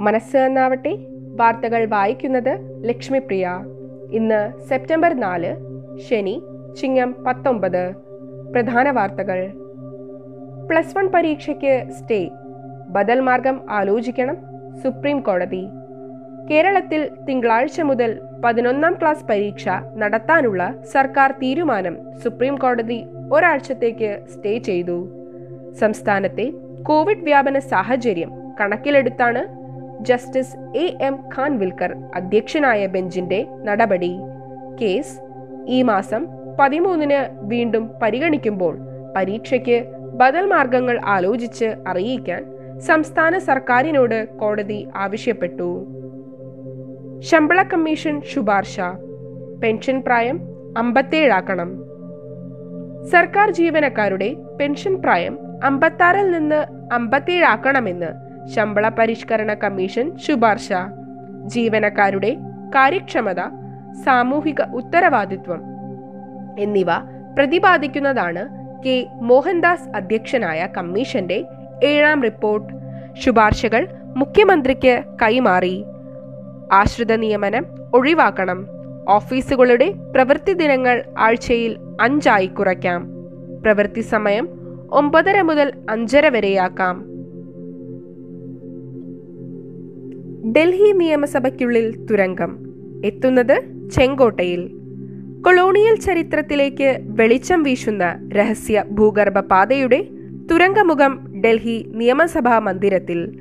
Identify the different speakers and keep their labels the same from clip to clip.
Speaker 1: മനസ്സ് എന്നാവട്ടെ വാർത്തകൾ വായിക്കുന്നത് ലക്ഷ്മിപ്രിയ. ഇന്ന് സെപ്റ്റംബർ നാല് ശനി ചിങ്ങം പത്തൊമ്പത്. പ്രധാന വാർത്തകൾ. പ്ലസ് വൺ പരീക്ഷയ്ക്ക് സ്റ്റേ. ബദൽ മാർഗം ആലോചിക്കണം സുപ്രീം കോടതി. കേരളത്തിൽ തിങ്കളാഴ്ച മുതൽ പതിനൊന്നാം ക്ലാസ് പരീക്ഷ നടത്താനുള്ള സർക്കാർ തീരുമാനം സുപ്രീം കോടതി ഒരാഴ്ചത്തേക്ക് സ്റ്റേ ചെയ്തു. സംസ്ഥാനത്തെ കോവിഡ് വ്യാപന സാഹചര്യം കണക്കിലെടുത്താണ് ജസ്റ്റിസ് എ എം ഖാൻവിൽക്കർ അധ്യക്ഷനായ ബെഞ്ചിന്റെ നടപടി. കേസ് ഈ മാസം പതിമൂന്നിന് വീണ്ടും പരിഗണിക്കുമ്പോൾ പരീക്ഷയ്ക്ക് ബദൽ മാർഗങ്ങൾ ആലോചിച്ച് അറിയിക്കാൻ സംസ്ഥാന സർക്കാരിനോട് കോടതി ആവശ്യപ്പെട്ടു. ശമ്പള കമ്മീഷൻ ശുപാർശ. പെൻഷൻ പ്രായം അമ്പത്തേഴാക്കണം. സർക്കാർ ജീവനക്കാരുടെ പെൻഷൻ പ്രായം അമ്പത്താറിൽ നിന്ന് അമ്പത്തേഴാക്കണമെന്ന് ശമ്പള പരിഷ്കരണ കമ്മീഷൻ ശുപാർശ. ജീവനക്കാരുടെ കാര്യക്ഷമത സാമൂഹിക ഉത്തരവാദിത്വം എന്നിവ പ്രതിപാദിക്കുന്നതാണ് കെ. മോഹൻദാസ് അധ്യക്ഷനായ കമ്മീഷന്റെ ഏഴാം റിപ്പോർട്ട്. ശുപാർശകൾ മുഖ്യമന്ത്രിക്ക് കൈമാറി. ആശ്രിത നിയമനം ഒഴിവാക്കണം. ഓഫീസുകളുടെ പ്രവൃത്തി ദിനങ്ങൾ ആഴ്ചയിൽ അഞ്ചായി കുറയ്ക്കാം. പ്രവൃത്തി സമയം ഒമ്പതര മുതൽ അഞ്ചര വരെയാക്കാം. ഡൽഹി നിയമസഭയ്ക്കുള്ളിൽ തുരങ്കം. എത്തുന്നത് ചെങ്കോട്ടയിൽ. കൊളോണിയൽ ചരിത്രത്തിലേക്ക് വെളിച്ചം വീശുന്ന രഹസ്യ ഭൂഗർഭ പാതയുടെ തുരങ്കമുഖം ഡൽഹി നിയമസഭാ മന്ദിരത്തിൽ.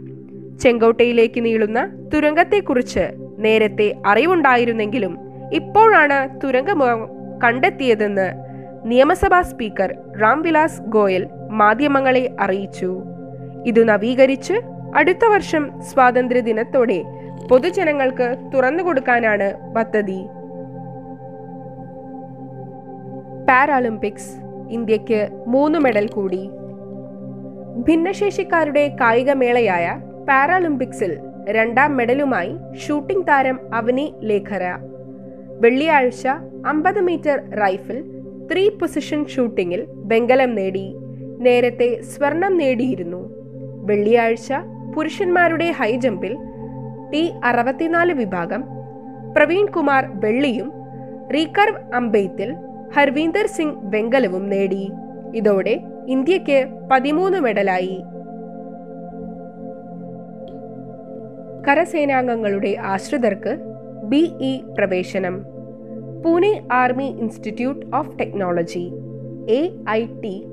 Speaker 1: ചെങ്കോട്ടയിലേക്ക് നീളുന്ന തുരങ്കത്തെക്കുറിച്ച് നേരത്തെ അറിവുണ്ടായിരുന്നെങ്കിലും ഇപ്പോഴാണ് തുരങ്കമുഖം കണ്ടെത്തിയതെന്ന് നിയമസഭാ സ്പീക്കർ രാംവിലാസ് ഗോയൽ മാധ്യമങ്ങളെ അറിയിച്ചു. ഇത് നവീകരിച്ച് അടുത്ത വർഷം സ്വാതന്ത്ര്യ ദിനത്തോടെ പൊതുജനങ്ങൾക്ക് തുറന്നു കൊടുക്കാനാണ് പദ്ധതി. പാരാളിമ്പിക്സ് ഇന്ത്യയ്ക്ക് മൂന്ന് മെഡൽ കൂടി. ഭിന്നശേഷിക്കാരുടെ കായികമേളയായ പാരാളിമ്പിക്സിൽ രണ്ടാം മെഡലുമായി ഷൂട്ടിംഗ് താരം അവനി ലേഖര. വെള്ളിയാഴ്ച അമ്പത് മീറ്റർ റൈഫിൾ ത്രീ പൊസിഷൻ ഷൂട്ടിംഗിൽ വെങ്കലം നേടി. നേരത്തെ സ്വർണം നേടിയിരുന്നു. വെള്ളിയാഴ്ച പുരുഷന്മാരുടെ ഹൈ ഹൈജമ്പിൽ ടി അറുപത്തിനാല് വിഭാഗം പ്രവീൺ കുമാർ വെള്ളിയും റീകർവ് അമ്പെയ്ത്തിൽ ഹർവീന്ദർ സിംഗ് വെങ്കലവും നേടി. ഇതോടെ ഇന്ത്യയ്ക്ക് പതിമൂന്ന് മെഡലായി. കരസേനാംഗങ്ങളുടെ ആശ്രിതർക്ക് ബിഇ പ്രവേശനം. Pune army institute of technology A I T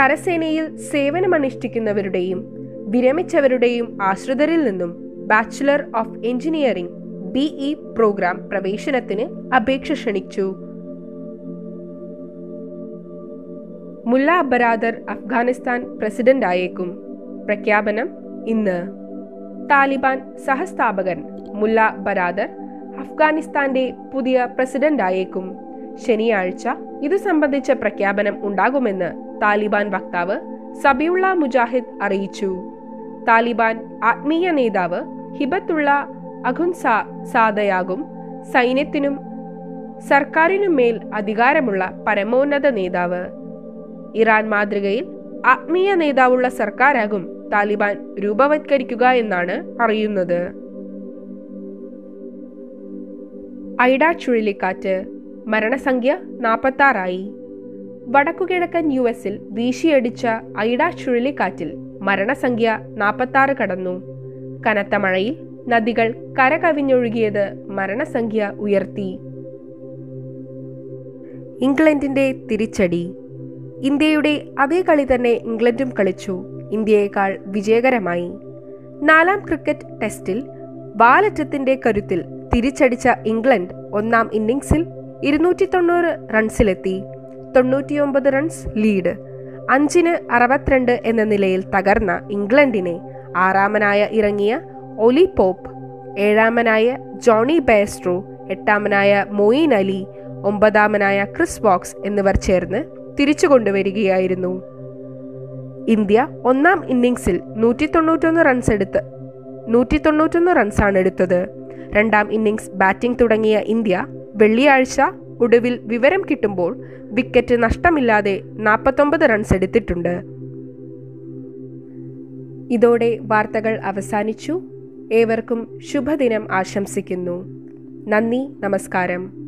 Speaker 1: കരസേനയിൽ സേവനമനുഷ്ഠിക്കുന്നവരുടെയും വിരമിച്ചവരുടെയും ആശ്രിതരിൽ നിന്നും bachelor of engineering BE programme പ്രവേശനത്തിന് അപേക്ഷ ക്ഷണിച്ചു. മുല്ല ബരാദർ അഫ്ഗാനിസ്ഥാൻ പ്രസിഡന്റായേക്കും പ്രഖ്യാപനം ഇന്ന്. താലിബാൻ സഹസ്ഥാപകൻ മുല്ല ബരാദർ അഫ്ഗാനിസ്ഥാന്റെ പുതിയ പ്രസിഡന്റായേക്കും ശനിയാഴ്ച ഇതു സംബന്ധിച്ച പ്രഖ്യാപനം ഉണ്ടാകുമെന്ന് താലിബാൻ വക്താവ് സബിയുള്ള മുജാഹിദ് അറിയിച്ചു. താലിബാൻ ആത്മീയ നേതാവ് ഹിബത്തുള്ള അഖുൻ സാദയാകും സൈന്യത്തിനും സർക്കാരിനും മേൽ അധികാരമുള്ള പരമോന്നത നേതാവ്. ഇറാൻ മാതൃകയിൽ ആത്മീയ നേതാവുള്ള സർക്കാരാകും താലിബാൻ രൂപവത്കരിക്കുക എന്നാണ് അറിയുന്നത്. ഐഡ ചുഴലിക്കാറ്റ് മരണസംഖ്യ നാൽപ്പത്താറായി വടക്കുകിഴക്കൻ യു എസിൽ വീശിയടിച്ച ഐഡ ചുഴലിക്കാറ്റിൽ മരണസംഖ്യ നാൽപ്പത്താറ് കടന്നു. കനത്ത മഴയിൽ നദികൾ കരകവിഞ്ഞൊഴുകിയത് മരണസംഖ്യ ഉയർത്തി. ഇംഗ്ലണ്ടിന്റെ തിരിച്ചടി. ഇന്ത്യയുടെ അതേ കളി തന്നെ ഇംഗ്ലണ്ടും കളിച്ചു. ഇന്ത്യയേക്കാൾ വിജയകരമായി. നാലാം ക്രിക്കറ്റ് ടെസ്റ്റിൽ ബാലറ്റത്തിന്റെ കരുത്തിൽ തിരിച്ചടിച്ച ഇംഗ്ലണ്ട് ഒന്നാം ഇന്നിംഗ്സിൽ ഇരുന്നൂറ്റി തൊണ്ണൂറ് റൺസിലെത്തി. തൊണ്ണൂറ്റിയൊമ്പത് റൺസ് ലീഡ് അഞ്ചിന് അറുപത്തിരണ്ട് എന്ന നിലയിൽ തകർന്ന ഇംഗ്ലണ്ടിനെ ആറാമനായ ഇറങ്ങിയ ഒലി പോപ്പ് ഏഴാമനായ ജോണി ബേസ്ട്രോ എട്ടാമനായ മൊയിൻ അലി ഒമ്പതാമനായ ക്രിസ് ബോക്സ് എന്നിവർ ചേർന്ന് തിരിച്ചു കൊണ്ടുവരികയായിരുന്നു. ഇന്ത്യ ഒന്നാം ഇന്നിംഗ്സിൽ നൂറ്റി തൊണ്ണൂറ്റൊന്ന് റൺസ് എടുത്ത് നൂറ്റി തൊണ്ണൂറ്റൊന്ന് റൺസാണ് എടുത്തത്. രണ്ടാം ഇന്നിംഗ്സ് ബാറ്റിംഗ് തുടങ്ങിയ ഇന്ത്യ വെള്ളിയാഴ്ച ഒടുവിൽ വിവരം കിട്ടുമ്പോൾ വിക്കറ്റ് നഷ്ടമില്ലാതെ നാൽപ്പത്തൊമ്പത് റൺസ് എടുത്തിട്ടുണ്ട്. ഇതോടെ വാർത്തകൾ അവസാനിച്ചു. ഏവർക്കും ശുഭദിനം ആശംസിക്കുന്നു. നന്ദി നമസ്കാരം.